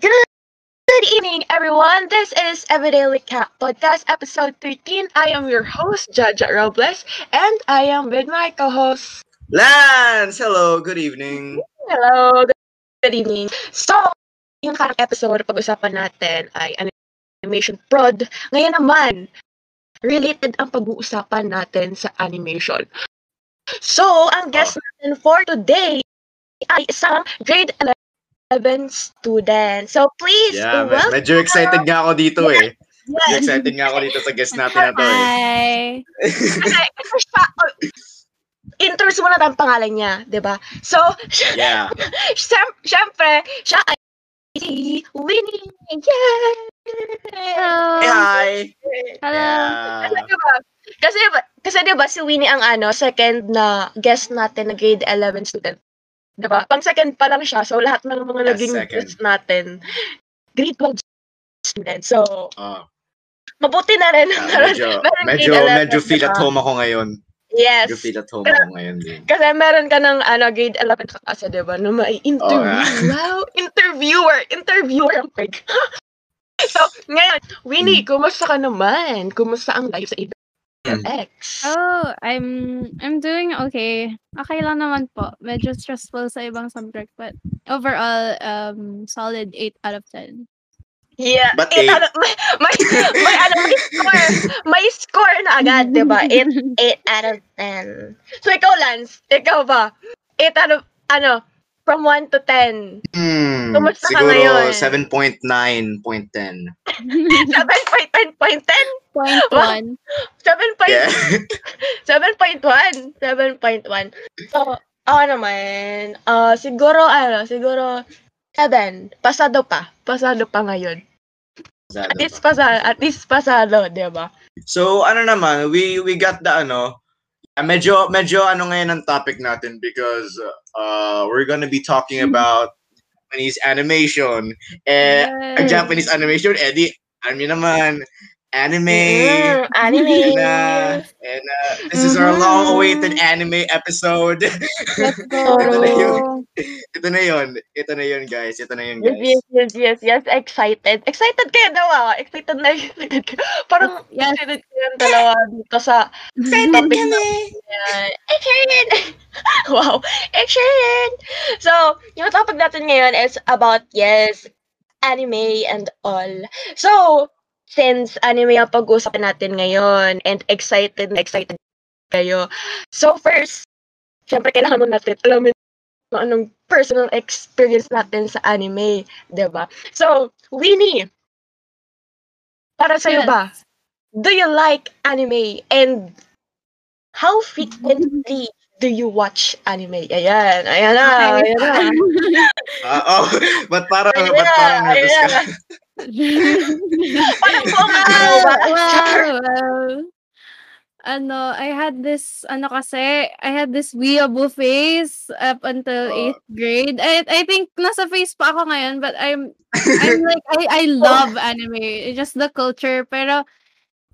Good, good evening, everyone. This is Everyday Cat Podcast, episode 13. I am your host, Jaja Robles, and I am with my co-host. Lance! Hello, good evening. Hello, good evening. So, yung karang episode pag-usapan natin ay animation prod. Ngayon naman, related ang pag-uusapan natin sa animation. So, ang guest natin for today ay isang grade 11 student. So, please, Yeah, me- welcome. medyo excited nga ako dito eh. Medyo Yes. excited nga ako dito sa guest natin na to eh. Hi. Kasi, kasi siya, oh, introduce muna ang pangalan niya, di ba? So, Yeah. syem- syempre, siya ay si Winnie. Yay! Hello. Hey, hi! Hello. Kasi Yeah. diba, kasi, kasi diba si Winnie ang ano, second na guest natin na grade 11 student. Diba? Pang second pa lang siya. So, lahat ng mga Yes, naging second. natin, grade 12 student. So, Oh, mabuti na rin. yeah, medyo, meron medyo, grade 11 medyo feel at ka. home ako ngayon. Yes. Medyo feel at home ako ngayon din. Kasi meron ka ng ano, grade 11 ka kasi, di ba? Na may interview. Oo wow! Interviewer! Interviewer ang peg. so, ngayon, Winnie, Hmm. kumusta ka naman? Kumusta ang life sa ABX? Oh, I'm I'm doing okay. Okay lang naman po. Medyo stressful sa ibang subject but overall um solid 8 out of 10. Yeah. But Eight eight. out of- may, may, may, ano, may score. May score na agad, di ba? 8, 8 out of 10. So, ikaw, Lance, ikaw ba? 8 out of, ano, from 1 to 10. Hmm, Kumusta ka siguro ngayon? 7.9.10. 7.10.10? Point Wow. 1. 7. Yeah. 7.1. 7.1. So, ako naman, ah siguro, ano, siguro, 7. Pasado pa. Pasado pa ngayon. At least pasado, at least pasado, di ba? So, ano naman, we we got the ano, uh, medyo medyo ano ngayon ang topic natin because uh we're gonna be talking about Japanese animation. Eh, ang Yes. Japanese animation, eh di, alam niyo naman, anime. Mm, anime. And, uh, and uh, this is our Mhm. long-awaited anime episode. Let's go. Ito na yun. Ito na yun. Ito na yun, guys. Ito na yun, Yes, guys. yes, yes, yes, yes. Excited. Excited kayo daw ah. Excited na excited kayo. Parang Yes. excited kayong dalawa dito sa topic na yan. Excited! wow, excited! So, yung topic natin ngayon is about, yes, anime and all. So, since anime ang pag-usapan natin ngayon and excited na excited kayo. So, first, syempre kailangan mo natin alamin kung anong personal experience natin sa anime, 'di ba? So, Winnie, para sa'yo Yes. ba, do you like anime and how frequently do you watch anime? Ayan, ayan na, ayan na. Ah, oh, but parang, Ayan but na, parang nervous ayan ka. Parang ano, I had this, ano kasi, I had this weeaboo phase up until Oh. 8th grade. I, I think nasa phase pa ako ngayon, but I'm, I'm like, I, I love anime. It's just the culture, pero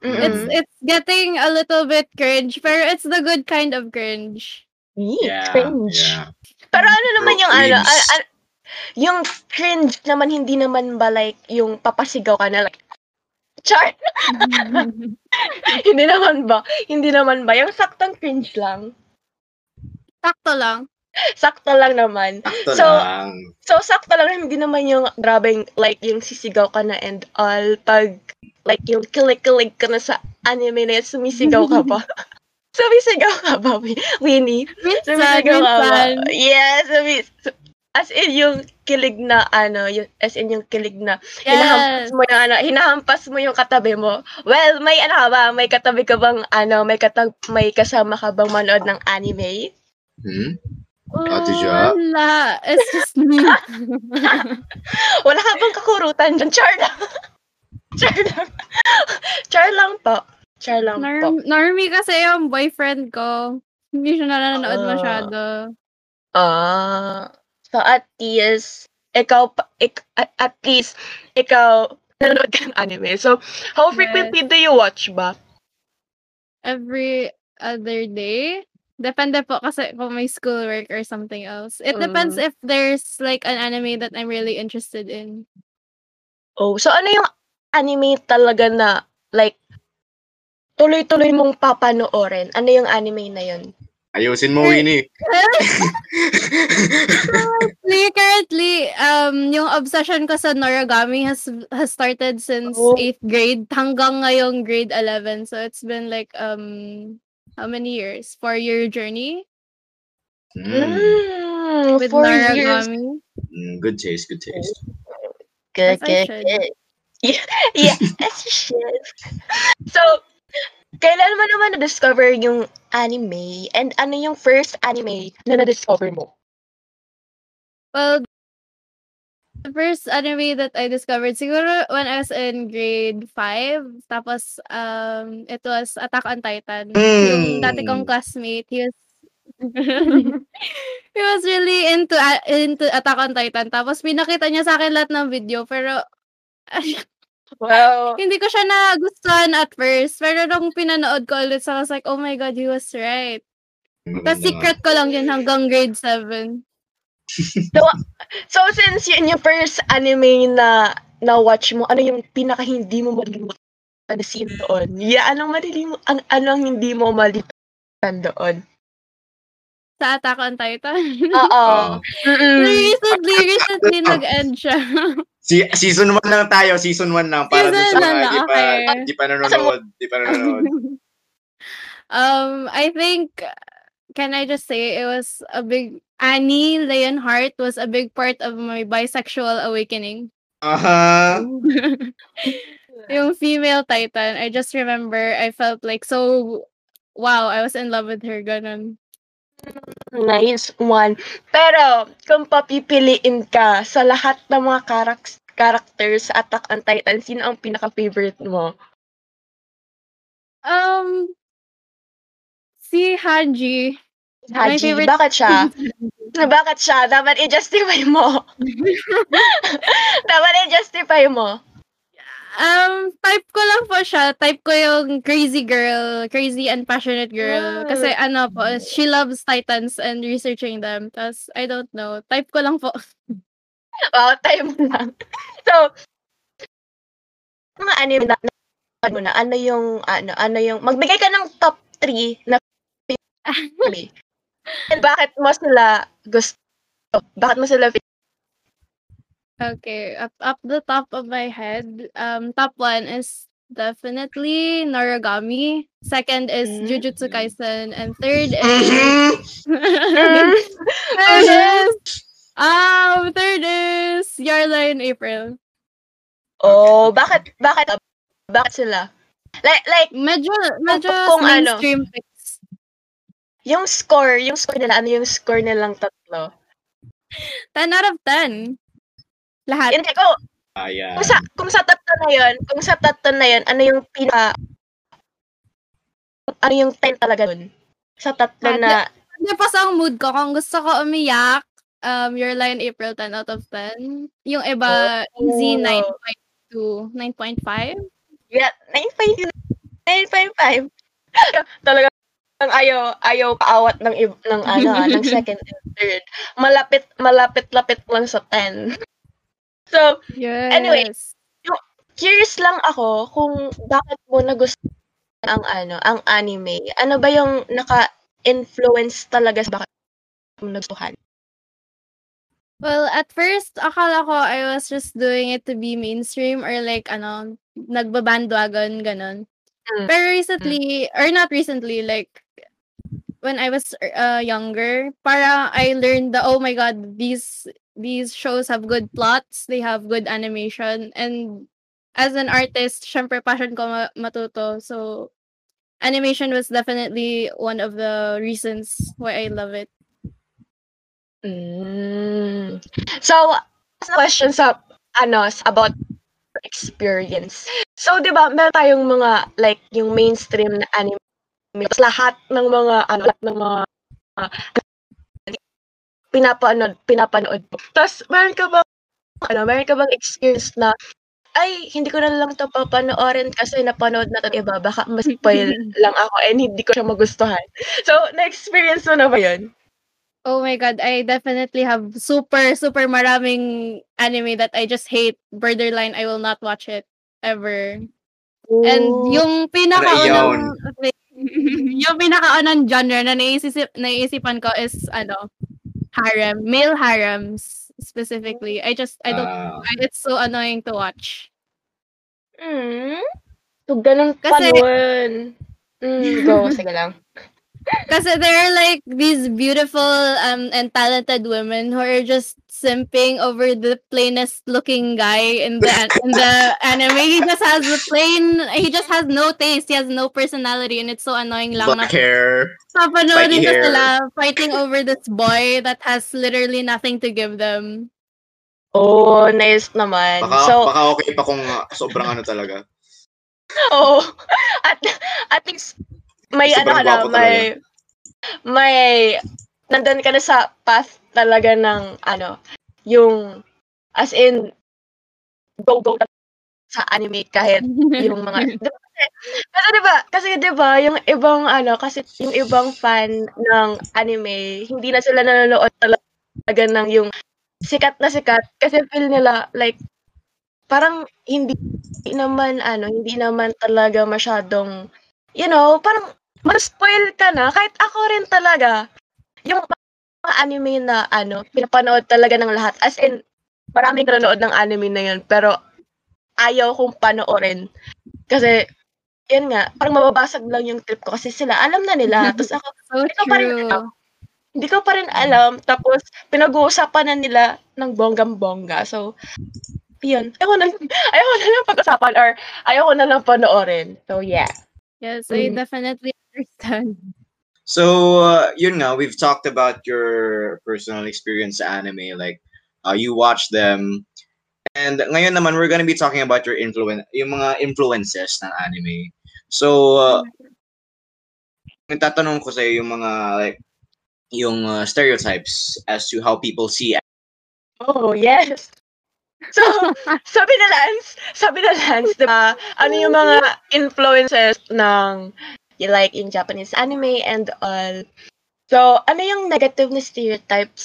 it's, Mm-mm. it's getting a little bit cringe, pero it's the good kind of cringe. Yeah, cringe. yeah. Pero ano naman yung ano, cringe. Yung cringe naman, hindi naman ba like, yung papasigaw ka na like, chart! hindi naman ba? Hindi naman ba? Yung saktang cringe lang. Sakto lang. Sakto lang naman. Sakto So, lang. So, sakto lang, hindi naman yung grabing, like, yung sisigaw ka na and all, pag, like, yung kilig-kilig ka na sa anime na yun, sumisigaw ka ba? sumisigaw ka ba, Wi- Winnie? Minsan, Sumisigaw ka ba? minsan. Yes, sumi- su- as in yung kilig na, ano, yung, as in yung kilig na, hinahampas Yes. mo yung, ano, hinahampas mo yung katabi mo. Well, may, ano ka ba, may katabi ka bang, ano, may, katab may kasama ka bang manood ng anime? Hmm? Oh, Ate Ja? wala. It's just me. Wala ka bang kakurutan dyan? Char lang. Char lang. Char lang po. Char lang po. Norm, normie kasi yung boyfriend ko. Hindi siya nanonood Ah. masyado. Ah. So, at least, ikaw, ik, at, at least, ikaw, nanonood ka ng anime. So, how frequently do you watch ba? Every other day. Depende po kasi kung may schoolwork or something else. It depends Mm. if there's like an anime that I'm really interested in. Oh, so ano yung anime talaga na like tuloy-tuloy mong papanoorin? Ano yung anime na yun? Ayusin mo, Winnie. Currently, currently, um, yung obsession ko sa Noragami has has started since Oh. 8th grade hanggang ngayong grade 11. So it's been like um how many years? Four year journey Mm, Mm, with four years. Noragami. mm, good taste, good taste. Good, As good, good. Yeah, yeah, as you should. So, kailan mo naman na-discover yung anime? And ano yung first anime na na-discover mo? Well, the first anime that I discovered siguro when I was in grade 5. Tapos um it was Attack on Titan. Yung dati kong Mm. classmate, he was he was really into a- into Attack on Titan. Tapos pinakita niya sa akin lahat ng video pero Wow. hindi ko siya nagustuhan at first. Pero nung pinanood ko ulit, so I was like, oh my God, he was right. Tapos secret ko lang yun hanggang grade 7. So, since yun yung first anime na na-watch mo, ano yung pinaka hindi mo malimutan na scene doon? Yeah, anong malilimu ang anong hindi mo malimutan doon? Sa Attack on Titan. Oo. Mm-mm. recently, recently nag-end siya. Si season 1 lang tayo, season 1 lang para Season sa lang, di pa okay. di pa nanonood, di pa nanonood. um, I think, can I just say, it was a big, Annie Leonhardt was a big part of my bisexual awakening. Aha. Yung female titan, I just remember I felt like so, wow, I was in love with her, ganun. Nice one. Pero, kung papipiliin ka sa lahat ng mga karak- characters sa Attack on Titan, sino ang pinaka-favorite mo? Um, si Hanji. My Haji, favorite- bakit siya? bakit siya? Dapat i-justify mo. Dapat i-justify mo. Um, type ko lang po siya. Type ko yung crazy girl, crazy and passionate girl. Wow. Kasi ano po, she loves titans and researching them. Tapos, I don't know. Type ko lang po. Wow, time mo lang. So, mga anime na, na ano na, ano yung, ano, ano yung, magbigay ka ng top 3 na. And bakit mo sila gusto? Bakit mo sila Okay, up up the top of my head, um, top one is definitely Noragami. Second is Mm. Jujutsu Kaisen, and third is Mhm. third is um third is Yarla in April. Oh, bakit bakit bakit sila? Like like Medyo medyo kung ano. mainstream picks. yung score, yung score nila, ano yung score nilang tatlo? 10 out of 10. Lahat. Hindi ko Ayan. kung sa kung sa tatlo na 'yon, kung sa tatlo na 'yon, ano yung pinaka ano yung 10 talaga dun? Sa tatlo na Hindi pa sa mood ko. Kung gusto ko umiyak, um, Your Line April 10 out of 10. Yung iba, easy Oh. 9.2, 9.5. yeah, 9.5 9.5. Talaga ayaw ayaw paawat ng ib- ng ano ah, ng second and third. Malapit malapit-lapit lang sa 10. So, Yes. Anyway. curious lang ako kung bakit mo nagustuhan ang ano, ang anime. Ano ba yung naka-influence talaga sa bakit mo nagustuhan? Well, at first, akala ko I was just doing it to be mainstream or like, ano, nagbabandwagon, ganon. Mm. Pero recently, or not recently, like, when I was uh, younger, para I learned that, oh my god, these these shows have good plots, they have good animation, and as an artist, syempre passion ko ma- matuto. So, animation was definitely one of the reasons why I love it. Mm. So, questions question sa ano about experience. So, 'di ba, meron tayong mga like yung mainstream na anime tapos lahat ng mga ano lahat ng mga uh, pinapanood pinapanood mo. Tapos meron ka ba ano, meron ka bang experience na ay, hindi ko na lang 'to papanoorin kasi napanood na 'to ng iba. Baka ma-spoil lang ako and hindi ko siya magustuhan. So, na-experience mo na ba 'yun? Oh my god, I definitely have super, super maraming anime that I just hate. Borderline, I will not watch it ever. And Ooh. yung Ano pinakaunang yung pinakaunang genre na naiisip, naiisipan ko is ano, harem, male harems specifically. I just I don't. I- it's so annoying to watch. Hmm? So, ganun pa Kasi- nun. Mm, go, sige lang. Kasi there are like these beautiful um and talented women who are just simping over the plainest looking guy in the in the anime. He just has the plain he just has no taste, he has no personality and it's so annoying lang na Black hair. papanoorin ko sila fighting over this boy that has literally nothing to give them. Oh, nice naman. Baka, so, baka okay pa kung uh, sobrang ano talaga. oh, at, at least, may ano na, gwapo may, may, nandun ka na sa path talaga ng, ano, yung, as in, go, go sa anime kahit yung mga di ba, kasi, kasi diba kasi diba yung ibang ano kasi yung ibang fan ng anime hindi na sila nanonood talaga ng yung sikat na sikat kasi feel nila like parang hindi naman ano hindi naman talaga masyadong you know parang ma-spoil ka na kahit ako rin talaga yung mga anime na ano pinapanood talaga ng lahat as in maraming nanonood ng anime na yun pero ayaw kong panoorin. Kasi, yun nga, parang mababasag lang yung trip ko kasi sila, alam na nila. Tapos ako, So Ikaw pa rin alam. hindi ko pa rin alam. Tapos, pinag-uusapan na nila ng bonggam-bongga. So, yun. Ayaw ko na, ayaw ko na lang pag-usapan or ayaw ko na lang panoorin. So, yeah. Yes, I Mm. definitely understand. So, uh, yun nga, we've talked about your personal experience sa anime, like, uh, you watch them. And ngayon naman, we're gonna be talking about your influence, yung mga influences ng anime. So, uh, nagtatanong ko sa'yo yung mga, like, yung uh, stereotypes as to how people see Oh, yes. So, sabi na Lance, sabi na Lance, di ba, ano yung mga influences ng, like, in Japanese anime and all. So, ano yung negative na stereotypes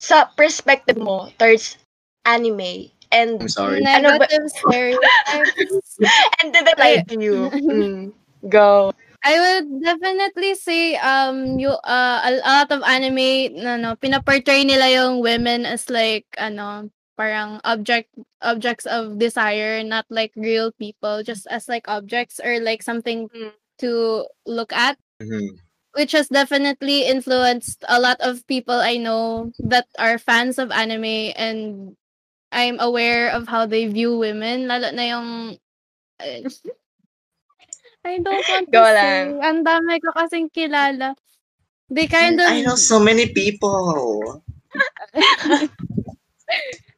sa perspective mo towards anime and I'm sorry. Ano ba- Negative stereotypes. and did it lie to you? Mm, go. I would definitely say um you uh a lot of anime na no pinaportray nila yung women as like ano parang object objects of desire not like real people just as like objects or like something Mm. To look at Mhm. which has definitely influenced a lot of people I know that are fans of anime and I'm aware of how they view women lalo na yung I don't want Go to lang. say. Ang dami ko kasing kilala. They kind of I know so many people.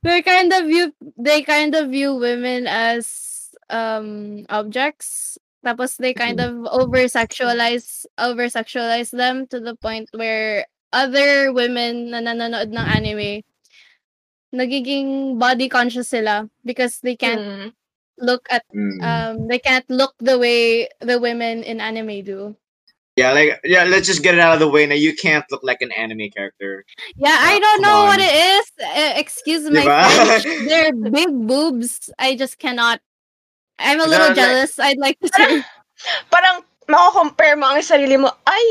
they kind of view they kind of view women as um objects tapos they kind of over sexualize over sexualize them to the point where other women na nanonood ng anime nagiging body conscious sila because they can't Mm. look at Mm. um they can't look the way the women in anime do yeah, like, yeah, let's just get it out of the way. Now, you can't look like an anime character. yeah i don't come know what it is Uh, excuse my Diba? French. they're big boobs i just cannot i'm a little Yeah, like- jealous i'd like to say Parang mako-compare mo ang sarili mo, ay,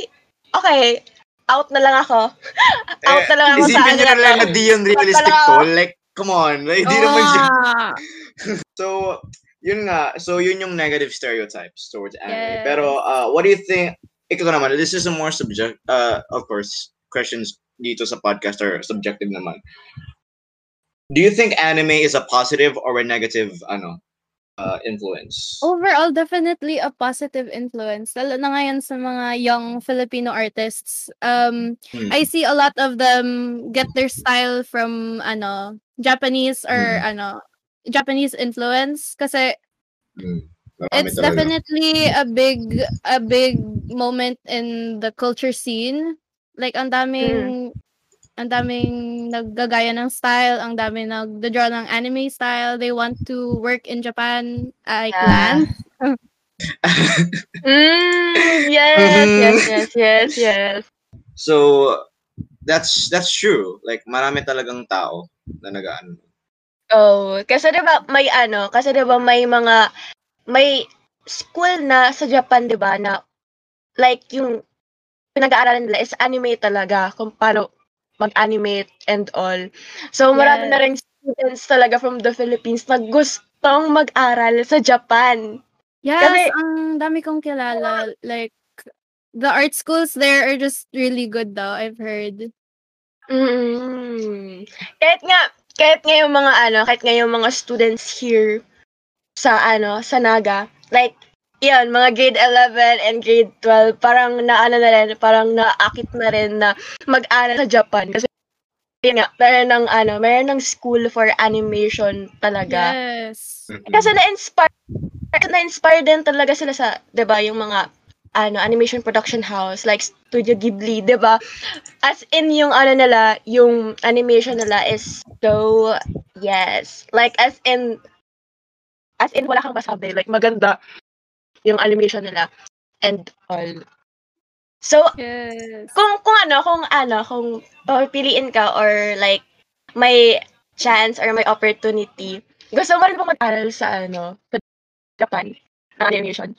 okay, out na lang ako. out na lang ako sa Eh, Isipin ano nyo na na lang to. na di yun realistic Wala. to. Like, come on. Like, di naman siya. Ah, So, yun nga. So, yun yung negative stereotypes towards anime. Yes. Pero, uh, what do you think? Ikaw naman, this is a more subject, uh, of course, questions dito sa podcast are subjective naman. Do you think anime is a positive or a negative, ano, uh, influence? overall definitely a positive influence lalo na ngayon sa mga young filipino artists um Hmm. i see a lot of them get their style from ano japanese or Hmm. ano japanese influence kasi Hmm. It's talaga. definitely a big a big moment in the culture scene like ang daming ang daming naggagaya ng style ang daming nagda-draw ng anime style they want to work in Japan I Yeah. plan Mm, yes, Mhm. yes, yes, yes, yes. So, that's that's true. Like marami talagang tao na nag-ano. Oh, kasi 'di ba may ano, kasi 'di ba may mga may school na sa Japan 'di ba na like yung pinag-aaralan nila is anime talaga kung paano mag-animate and all. So marami Yes. na rin students talaga from the Philippines na gustong mag-aral sa Japan. Yes, Kasi- ang dami kong kilala. Like, the art schools there are just really good daw, I've heard. Mm. Kahit nga kahit nga yung mga ano, kahit nga yung mga students here sa ano, sa Naga, like yan, mga grade 11 and grade 12, parang naano na rin, parang naakit na rin na mag-aral sa Japan. Kasi yun nga, meron ng ano, meron ng school for animation talaga. Yes. Kasi na-inspire, na-inspire din talaga sila sa, 'di ba, yung mga ano, animation production house like Studio Ghibli, 'di ba? As in yung ano nila, yung animation nila is so yes. Like as in as in wala kang masabi, like maganda yung animation nila and all. So, Yes. kung kung ano, kung ano, kung papipiliin ka or like may chance or may opportunity, gusto mo rin ba mag-aral sa ano, sa Japan, na animation?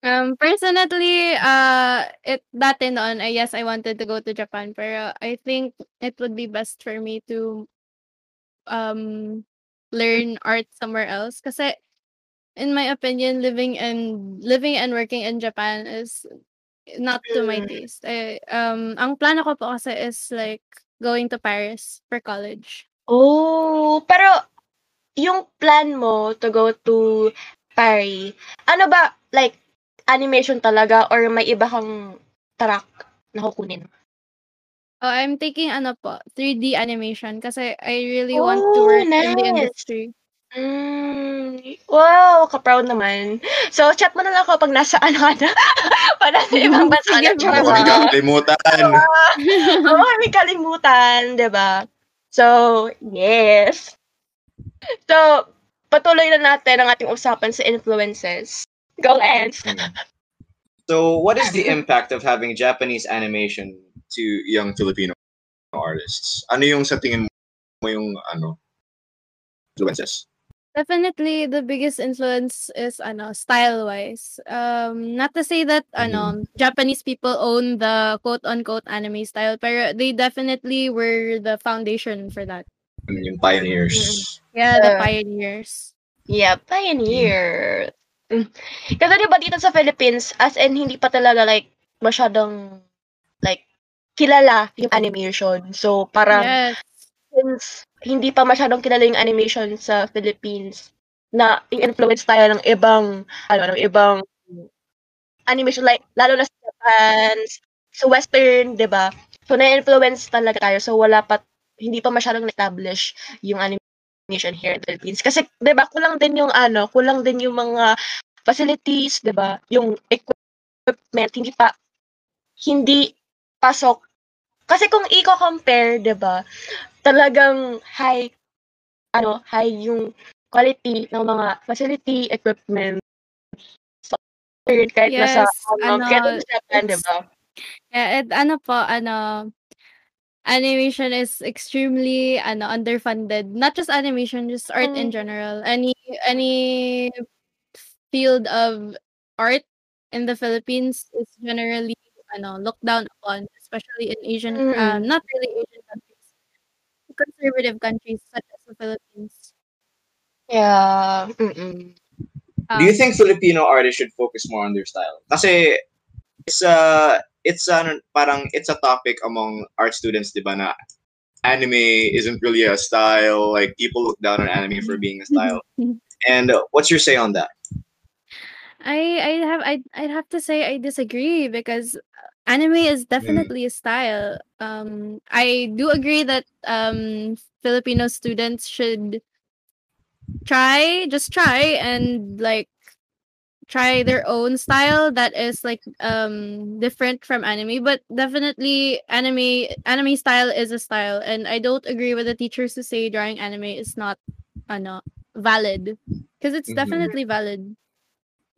Um, personally, uh, it dati noon, I yes, I wanted to go to Japan, pero I think it would be best for me to um learn art somewhere else. Kasi, in my opinion, living and living and working in Japan is not to my Mm. taste. Eh, um, ang plano ko po kasi is like going to Paris for college. Oh, pero yung plan mo to go to Paris, ano ba, like, animation talaga or may iba kang track na kukunin? Oh, I'm taking ano po, 3D animation kasi I really want to Oh, work in the nice. industry. Mm, wow, ka-proud naman. So, chat mo na lang ako pag nasa ano ka na. Pag nasa ibang bansa na. Huwag Charot. kang kalimutan. Oo, may kalimutan, 'di ba? So, yes. So, patuloy na natin ang ating usapan sa influences. Go, Lance. So, what is the impact of having Japanese animation to young Filipino artists? Ano yung sa tingin mo yung ano influences? Definitely, the biggest influence is ano style wise. Um, not to say that ano Japanese people own the quote unquote anime style, pero they definitely were the foundation for that. Ano yung pioneers? Yeah, the Uh, pioneers. Yeah, pioneer. Mm. Kasi di ba dito sa Philippines, as in hindi pa talaga like masyadong like kilala yung animation. So parang Yes. Since hindi pa masyadong kilala yung animation sa Philippines na influence tayo ng ibang ano ng ibang animation like lalo na sa Japan, sa Western, 'di ba? So na-influence talaga tayo. So wala pa hindi pa masyadong establish yung animation here in the Philippines. Kasi 'di ba, kulang din yung ano, kulang din yung mga facilities, 'di ba? Yung equipment hindi pa hindi pasok. Kasi kung i-compare, 'di ba, talagang high ano, high yung quality ng mga facility, equipment. So, kahit nasa Yes, ano, ano, kahit nasa Japan, 'di ba? Yeah, and ano po, ano, animation is extremely ano underfunded. Not just animation, just art in Mm. general. Any any field of art in the Philippines is generally ano looked down upon, especially in Asian Mm. not really Asian countries. Conservative countries such as the Philippines. Yeah. Mm-mm. Do you Um, think Filipino artists should focus more on their style? Kasi it's a it's a parang it's a topic among art students, 'di ba, na anime isn't really a style. Like people look down on anime for being a style. And uh, what's your say on that? I I have I I'd have to say I disagree because anime is definitely a style. Um, I do agree that um Filipino students should try just try and like try their own style that is like um different from anime but definitely anime anime style is a style and i don't agree with the teachers who say drawing anime is not ano valid because it's Mhm. definitely valid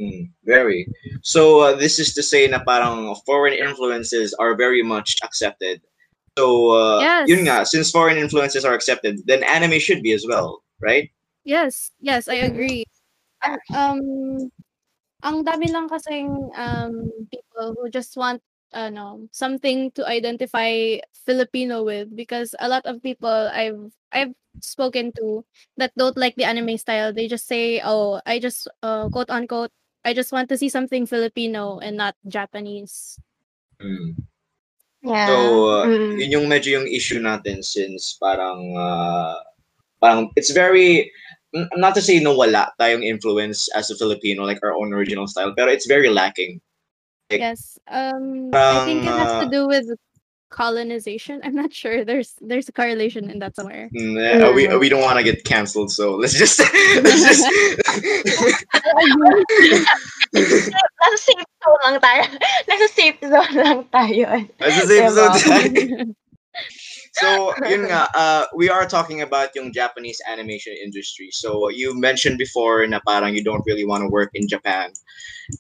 Mm, very. So uh, this is to say na parang foreign influences are very much accepted So, uh, Yes. yun nga, since foreign influences are accepted, then anime should be as well, right? Yes, yes, I agree. Um, ang dami lang kasing um people who just want ano something to identify Filipino with because a lot of people I've I've spoken to that don't like the anime style. They just say, "Oh, I just uh, quote unquote, I just want to see something Filipino and not Japanese." Mm. Yeah. So, uh, Mm. yun yung medyo yung issue natin since parang, uh, parang it's very, not to say no wala tayong influence as a Filipino, like our own original style, pero it's very lacking. Like, Yes. Um, I think it has to uh, do with colonization. I'm not sure. There's there's a correlation in that somewhere. Mm, uh, we we don't want to get canceled, so let's just let's just. Nasa safe zone lang tayo. Nasa safe zone lang tayo. That's the same Diba? So yun nga, uh, we are talking about yung Japanese animation industry. So you mentioned before na parang you don't really want to work in Japan,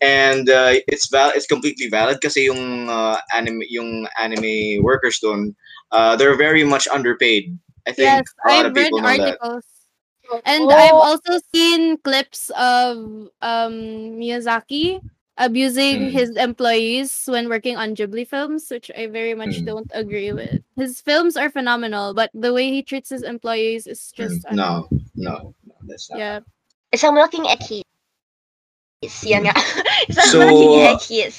and uh, it's val it's completely valid kasi yung uh, anime yung anime workers doon, uh, they're very much underpaid. I think yes, a lot I've of read people know that. articles. And I've also seen clips of um Miyazaki abusing Mm. his employees when working on Ghibli films, which I very much Mm. don't agree with. His films are phenomenal, but the way he treats his employees is just Mm, no, no, no, that's not. yeah. Isang malaking ekis. Yan nga. Isang So, malaking ekis.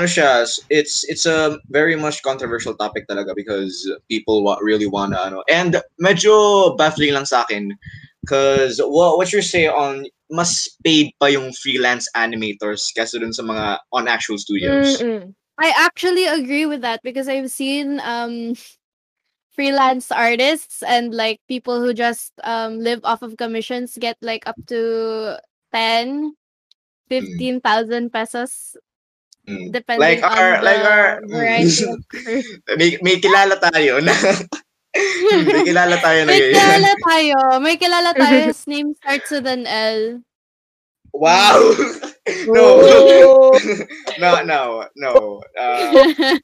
ano siya, it's it's a very much controversial topic talaga because people wa- really wanna ano. And medyo baffling lang sa akin because what what you say on mas paid pa yung freelance animators kaysa dun sa mga on actual studios. Mm-mm. I actually agree with that because I've seen um freelance artists and like people who just um live off of commissions get like up to 10 15,000 pesos Mm. depending Like on our- the like our- work. May, may kilala tayo na may kilala tayo na May ganyan. kilala tayo. May kilala tayo. His name starts with an L. Wow! no. No, no, no. Uh,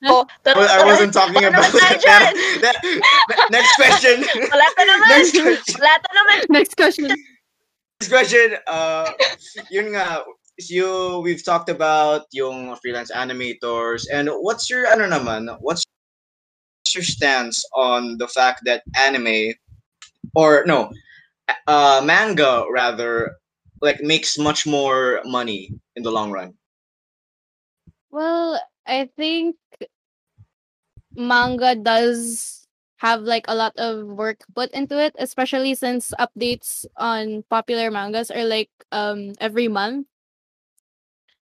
Oh, I I wasn't talking about naman tayo that. dyan? Ne- ne- Next question. Wala ka naman. Next question. Wala ka naman. Next question. Next question. Uh, yun nga, you we've talked about yung freelance animators and what's your ano naman? What's your stance on the fact that anime or no, uh, manga rather like makes much more money in the long run? Well, I think manga does have like a lot of work put into it, especially since updates on popular mangas are like um every month.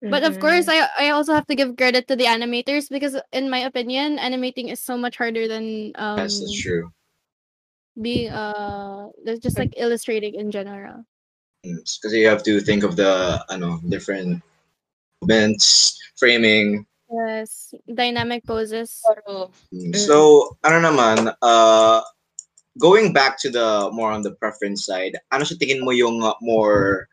But of course, I I also have to give credit to the animators because in my opinion, animating is so much harder than um that's true. being uh just like illustrating in general. Because you have to think of the ano different movements, framing. Yes, dynamic poses. True. Mm, So, ano naman, uh, going back to the more on the preference side, ano sa tingin mo yung uh, more,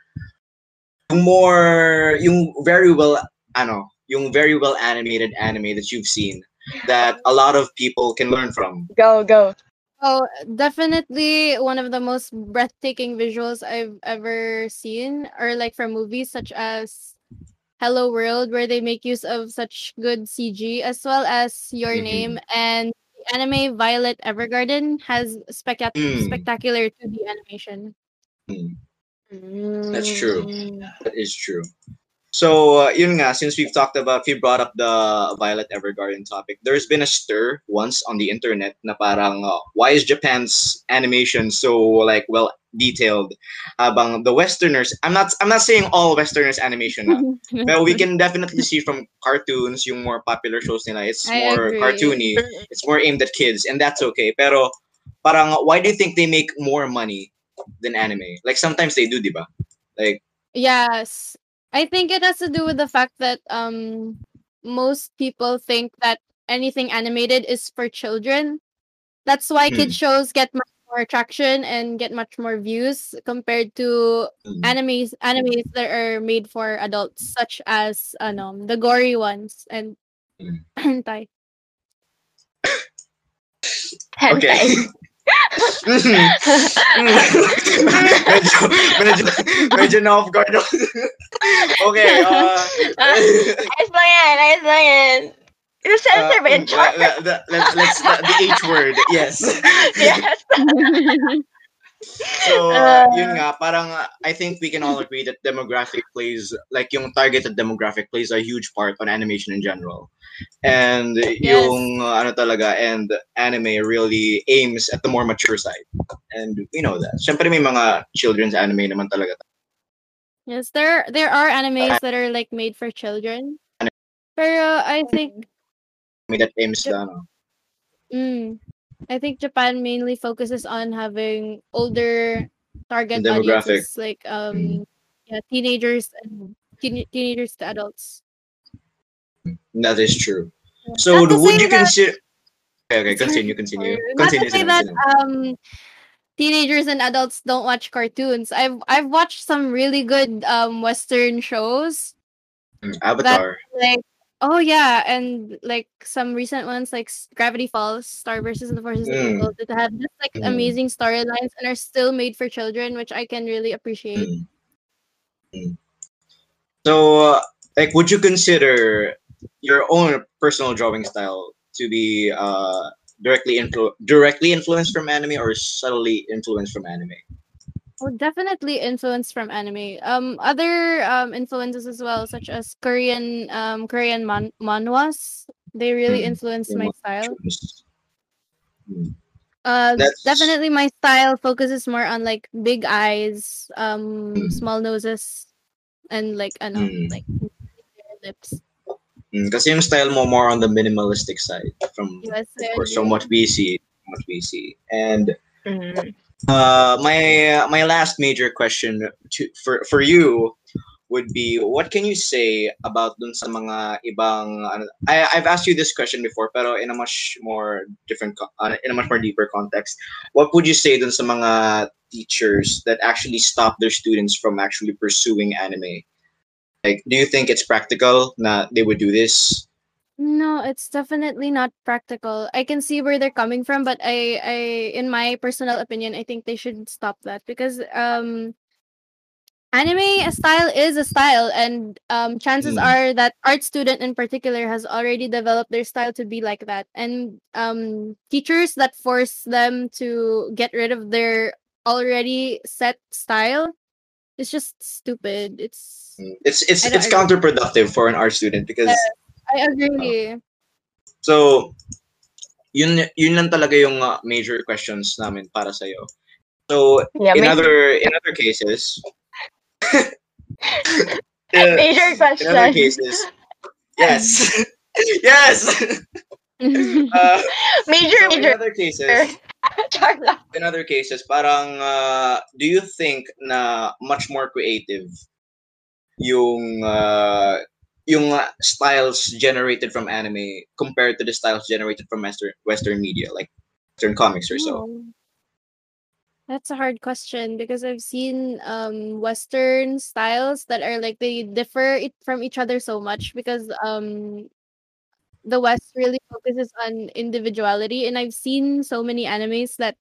yung more, yung very well, ano, yung very well animated anime that you've seen that a lot of people can learn from? Go, go. Oh, definitely one of the most breathtaking visuals I've ever seen are like from movies such as Hello World where they make use of such good CG as well as Your Mhm. Name and the anime Violet Evergarden has spectac- Mm. spectacular 2D animation. That's true. Mm. That is true. So, uh, yun nga, since we've talked about, we brought up the Violet Evergarden topic, there's been a stir once on the internet na parang, uh, why is Japan's animation so, like, well detailed? Habang the Westerners, I'm not, I'm not saying all Westerners animation na, but we can definitely see from cartoons, yung more popular shows nila, it's I more agree. cartoony, it's more aimed at kids, and that's okay. Pero, parang, why do you think they make more money than anime? Like, sometimes they do, di ba? Like, Yes. I think it has to do with the fact that um most people think that anything animated is for children. That's why kid shows get much more traction and get much more views compared to mm, animes animes that are made for adults such as ano, the gory ones and Mm. hentai. Okay. medyo, medyo, medyo na off guard ako. okay, uh, ayos lang yan, ayos lang yan. Uh, let's, let's, the, the H word, yes. yes. So, uh, yun nga, parang uh, I think we can all agree that demographic plays, like yung targeted demographic plays a huge part on animation in general. And yung uh, ano talaga, and anime really aims at the more mature side. And we know that. Siyempre may mga children's anime naman talaga. Yes, there there are animes that are like made for children. Pero I think May that aims na, ano. mm, I think Japan mainly focuses on having older target Demographic. audiences like um yeah, teenagers and teen- teenagers to adults. That is true. So, Not to would you that- consider... Okay, okay, continue, continue. Not Continue, to say continue, that um teenagers and adults don't watch cartoons. I've I've watched some really good um western shows. Mm, Avatar. Like oh yeah, and like some recent ones like S- Gravity Falls, Star versus the Forces of Mm. Evil that have just like Mm. amazing storylines and are still made for children, which I can really appreciate. Mm. Mm. So, uh, like, would you consider your own personal drawing style to be uh, directly influ- directly influenced from anime or subtly influenced from anime? Well, definitely influenced from anime. Um, other um influences as well, such as Korean um Korean man- manhwas. They really Mm, influenced Korean my style. Mm. Uh, That's- definitely my style focuses more on like big eyes, um, Mm. small noses, and like ano, Mm. like lips. Mm, kasi yung style mo more on the minimalistic side from, Yes, of I course, agree. from what we see, what we see. And Mhm. Uh, my my last major question to for for you would be what can you say about dun sa mga ibang I I've asked you this question before pero in a much more different uh, in a much more deeper context. What would you say dun sa mga teachers that actually stop their students from actually pursuing anime? Like do you think it's practical that they would do this? No, it's definitely not practical. I can see where they're coming from, but I, I, in my personal opinion, I think they should stop that because um, anime style is a style, and um, chances Mm. are that art student in particular has already developed their style to be like that, and um, teachers that force them to get rid of their already set style is just stupid. It's It's it's I don't it's agree. counterproductive for an art student because I agree. So, yun yun lang talaga yung uh, major questions namin para sa iyo. So, Yeah, in may- other in other cases, uh, major in other cases, yes, yes. Uh, Major, so in other cases, Char lang. in other cases, parang uh, do you think na much more creative yung uh, yung uh, styles generated from anime compared to the styles generated from western western media like western comics or so Oh. That's a hard question because I've seen um Western styles that are like they differ it from each other so much because um the West really focuses on individuality and I've seen so many animes that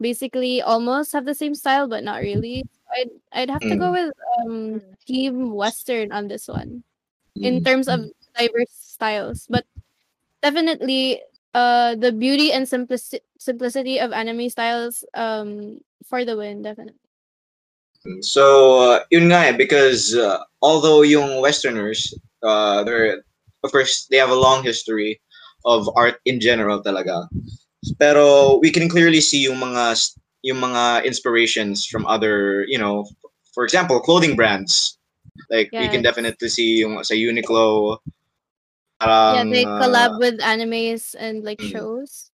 basically almost have the same style but not really. I'd I'd have to go with um Team Western on this one in terms of diverse styles but definitely uh the beauty and simplicity simplicity of anime styles um for the win definitely So, uh, yun nga eh, because uh, although yung Westerners, uh, they're, of course, they have a long history of art in general talaga. Pero we can clearly see yung mga yung mga inspirations from other, you know, for example, clothing brands. Like we can definitely see yung sa Uniqlo. yeah they uh, collab with animes and like mm. shows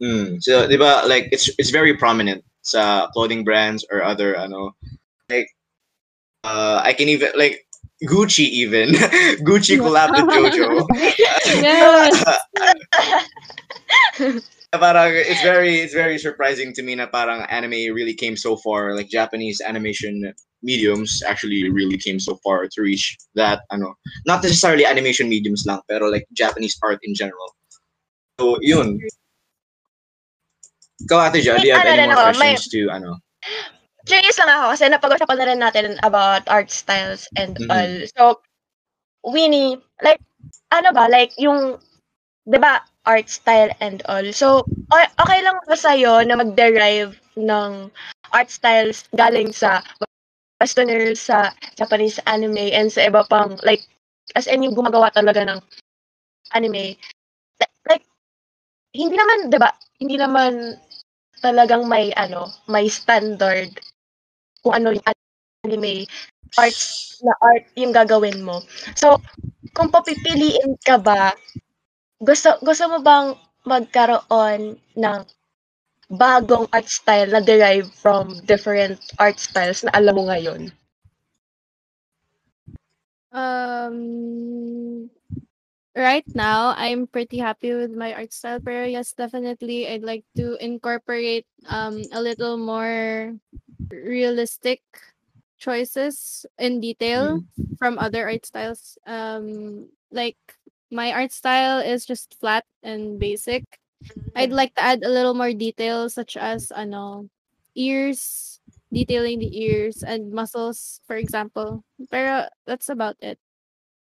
Mm. So, di ba, like, it's it's very prominent sa clothing brands or other, ano, like, uh, I can even, like, Gucci even. Gucci collab with JoJo. yes parang, it's very, it's very surprising to me na parang anime really came so far, like, Japanese animation mediums actually really came so far to reach that, ano, not necessarily animation mediums lang, pero like, Japanese art in general. So, yun. Ikaw, Ate Jo, do you have any more rin may- questions to, ano? Curious lang ako kasi napag-usapan na rin natin about art styles and Mhm. all. So, Winnie, like, ano ba, like, yung, di ba, art style and all. So, okay lang ba sa'yo na mag-derive ng art styles galing sa Westerner, sa Japanese anime, and sa iba pang, like, as in yung gumagawa talaga ng anime. Like, hindi naman, di ba, hindi naman talagang may, ano, may standard kung ano yung anime arts na art yung gagawin mo. So, kung papipiliin ka ba, gusto gusto mo bang magkaroon ng bagong art style na derived from different art styles na alam mo ngayon? Um, right now, I'm pretty happy with my art style, pero yes, definitely, I'd like to incorporate um a little more realistic choices in detail from other art styles. Um, like my art style is just flat and basic. I'd like to add a little more detail, such as ano, ears, detailing the ears and muscles, for example. Pero that's about it.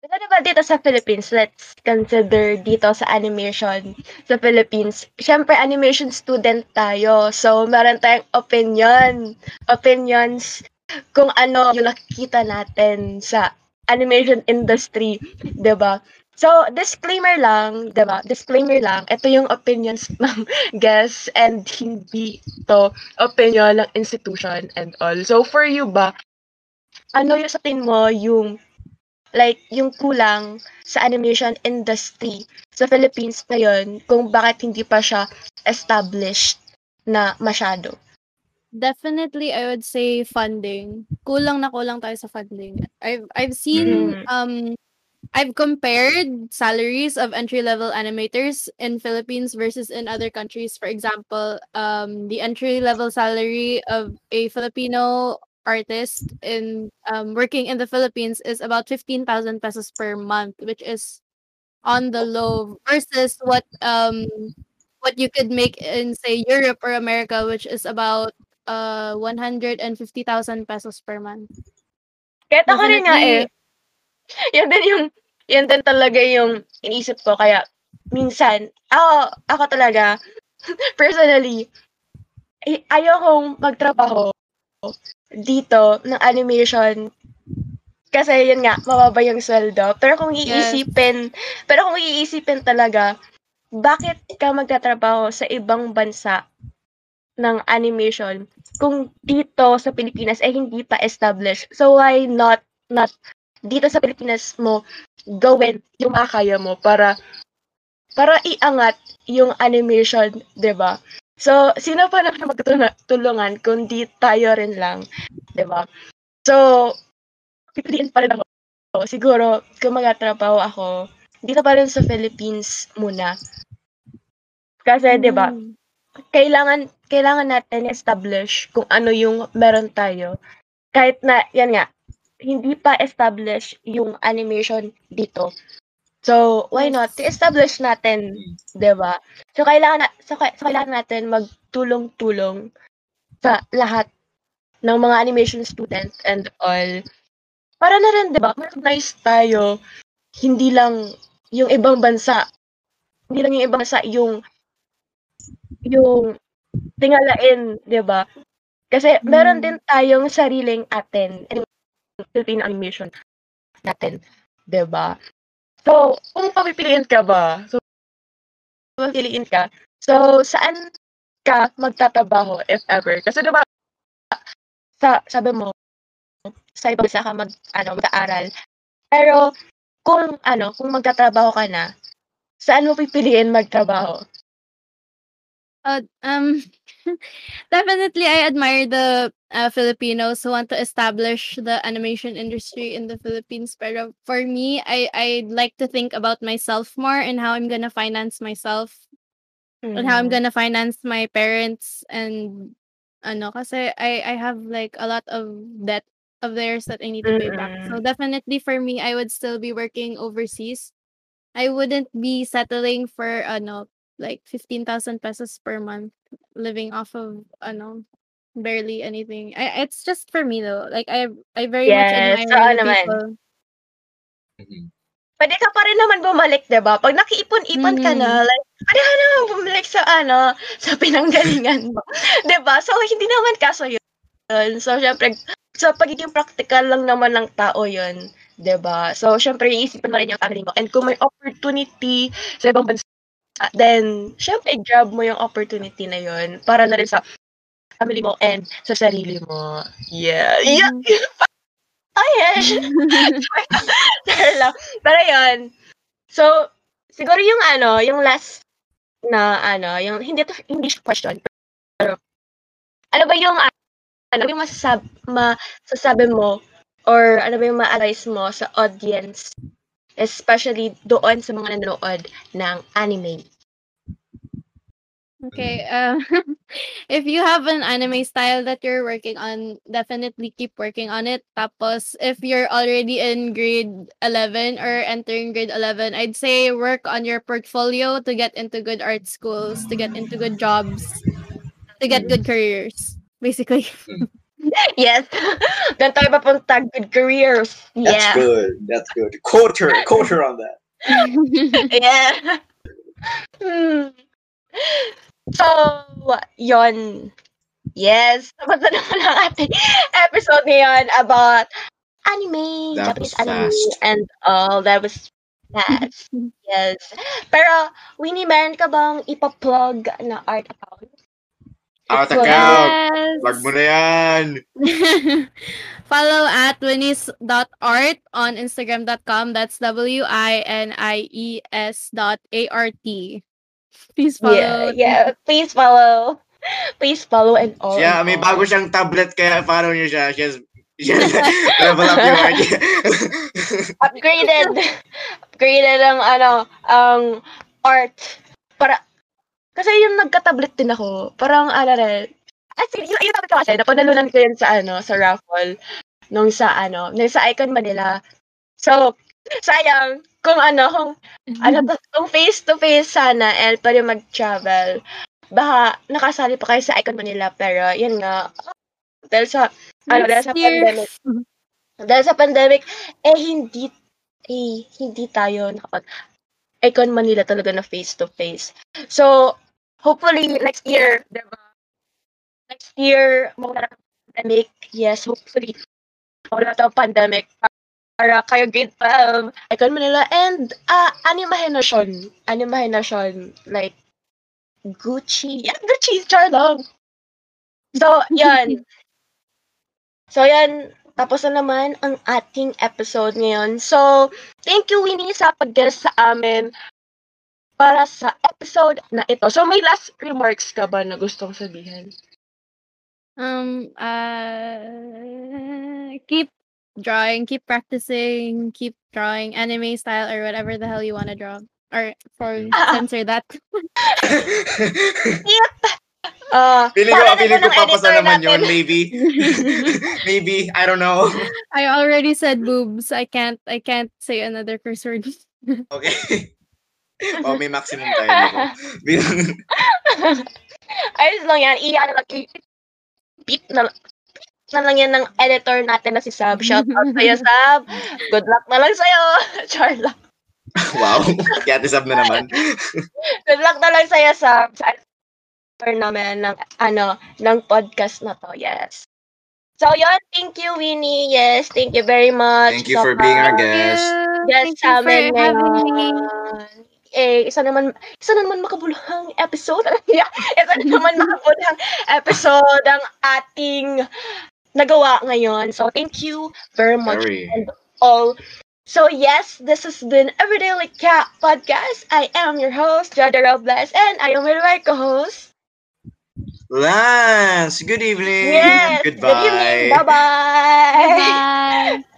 Ano ba dito sa Philippines? Let's consider dito sa animation sa Philippines. Siyempre, animation student tayo. So, meron tayong opinion. Opinions kung ano yung nakikita natin sa animation industry. ba? So, disclaimer lang, 'di ba? Disclaimer lang. Ito yung opinions ng guests and hindi to opinion ng institution and all. So, for you ba, ano yung sa tingin mo yung like yung kulang sa animation industry sa Philippines ngayon kung bakit hindi pa siya established na masyado. Definitely, I would say funding. Kulang na kulang tayo sa funding. I've I've seen Mm. um I've compared salaries of entry level animators in Philippines versus in other countries. For example, um the entry level salary of a Filipino artist in um working in the Philippines is about 15,000 pesos per month, which is on the low versus what um what you could make in say Europe or America, which is about uh 150,000 pesos per month. Kahit ako rin nga eh. Yan din yung, yan din talaga yung iniisip ko. Kaya, minsan, ako, ako talaga, personally, ay- ayokong magtrabaho dito ng animation kasi yun nga, mababa yung sweldo. Pero kung Yes. iisipin, pero kung iisipin talaga, bakit ka magtatrabaho sa ibang bansa ng animation kung dito sa Pilipinas ay hindi pa established? So why not not dito sa Pilipinas mo gawin yung makakaya mo para para iangat yung animation, 'di ba? So, sino pa naman magtutulungan kundi tayo rin lang, 'di ba? So, pipiliin pa rin ako. Siguro, kung magtatrabaho ako, dito pa rin sa Philippines muna. Kasi, 'di ba, Mm. kailangan kailangan natin establish kung ano yung meron tayo. Kahit na, yan nga, hindi pa establish yung animation dito. So, why not? I-establish natin, 'di ba? So, kailangan, na, so, so, kailangan natin magtulong-tulong sa lahat ng mga animation student and all. Para na rin, 'di ba? Recognize tayo, hindi lang yung ibang bansa, hindi lang yung ibang bansa yung yung tingalain, 'di ba? Kasi meron Mm. din tayong sariling atin, Philippine animation natin, ba? So, kung papipiliin ka ba? So, papipiliin ka, so saan ka magtatrabaho if ever? Kasi 'di ba sa sabi mo sa ibang bansa ka mag ano mag-aaral. Pero kung ano, kung magtatrabaho ka na, saan mo pipiliin magtrabaho? Uh, um, definitely, I admire the uh, Filipinos who want to establish the animation industry in the Philippines. But for me, I I'd like to think about myself more and how I'm gonna finance myself and how I'm Mm. gonna finance my parents and ano kasi I I have like a lot of debt of theirs that I need to pay back. So definitely for me, I would still be working overseas. I wouldn't be settling for ano like 15,000 pesos per month living off of ano barely anything. I, it's just for me though. Like I I very Yes, much admire naman. people. Mhm. Pwede ka pa rin naman bumalik, 'di ba? Pag nakiipon-ipon ka Mhm. na, like, pwede ka naman bumalik sa ano, sa pinanggalingan mo, 'di ba? So, hindi naman kaso yun. So, syempre, sa pagiging practical lang naman ng tao yun, 'di ba? So, syempre, iisipin mo rin yung family mo. And kung may opportunity sa ibang bansa, then, syempre, grab mo yung opportunity na yun para na rin sa family mo and sa sarili mo. Yeah. Yeah. Oh, yes. Pero yun. So, siguro yung ano, yung last na ano, yung hindi to hindi question. Pero ano ba yung ano ba yung masasab masasabi mo or ano ba yung ma-advise mo sa audience especially doon sa mga nanonood ng anime. Okay. Uh, if you have an anime style that you're working on, definitely keep working on it. Tapos, if you're already in grade 11 or entering grade 11, I'd say work on your portfolio to get into good art schools, to get into good jobs, to get good careers. Basically. Yes. Doon tayo papunta. Good careers. That's Yeah. good. That's good. Quarter, quarter on that. Yeah. Hmm. So, yon. Yes. Tapos na naman ang ating episode ngayon about anime, That Japanese anime, fast. and all. That was fast. yes. Pero, Winnie, meron ka bang ipa-plug na art account? Art It's account. yes. Plug mo na yan. Follow at winnies.art on Instagram.com. That's W I N I E S dot A R T. Please follow. Yeah, yeah. Please follow. Please follow and all. Siya, and may all. bago siyang tablet kaya follow niyo siya. She has, she has level up yung art. upgraded upgraded ang ano ang art para kasi yung nagka-tablet din ako parang ano rin actually yung, yung tablet ko kasi napanalunan ko yun sa ano sa raffle nung sa ano nung sa Icon Manila. So sayang kung ano kung ano to, kung face to face sana and pwede mag-travel. Baka nakasali pa kayo sa Icon Manila pero yun nga dahil sa ano dahil sa pandemic. Dahil sa pandemic, eh hindi eh hindi tayo nakapag Icon Manila talaga na face to face. So, hopefully next year, 'di ba? Next year, mawala na ang pandemic. Yes, hopefully mawala na ang pandemic para kayo grade 12, Icon Manila and uh, animahinasyon. Animahinasyon like Gucci. Yeah, Gucci, char lang. So, yan. So, yan. Tapos na naman ang ating episode ngayon. So, thank you, Winnie, sa pag-guest sa amin para sa episode na ito. So, may last remarks ka ba na gustong sabihin? Um, uh, keep drawing, keep practicing, keep drawing anime style or whatever the hell you want to draw. Or for censor that. Uh, Feeling ko, feeling ko papasa naman yun, natin. maybe. maybe, I don't know. I already said boobs. I can't. I can't say another curse word. Okay. Oh, may maximum tayo. nito. Bilang- Ayos lang yan. I-ano lang. Beep na na lang yan ng editor natin na si Sab. Shout out sa'yo, Sab. Good luck na lang sa'yo. Char lang. wow. Kaya tisab na naman. Good luck na lang sa'yo, Sab. Sa editor namin ng, ano, ng podcast na to. Yes. So, yun. Thank you, Winnie. Yes, thank you very much. Thank you for being our guest. Yes, Thank you for having me. Eh, isa naman, isa na naman makabuluhang episode. Yeah, isa na naman makabuluhang episode ang ating nagawa ngayon. So, thank you very much Very. all. So, yes, this has been Everyday Like Cat podcast. I am your host, Jada Robles, and I am with my co-host. Lance, good evening. Yes, Goodbye. good evening. Bye-bye. Bye.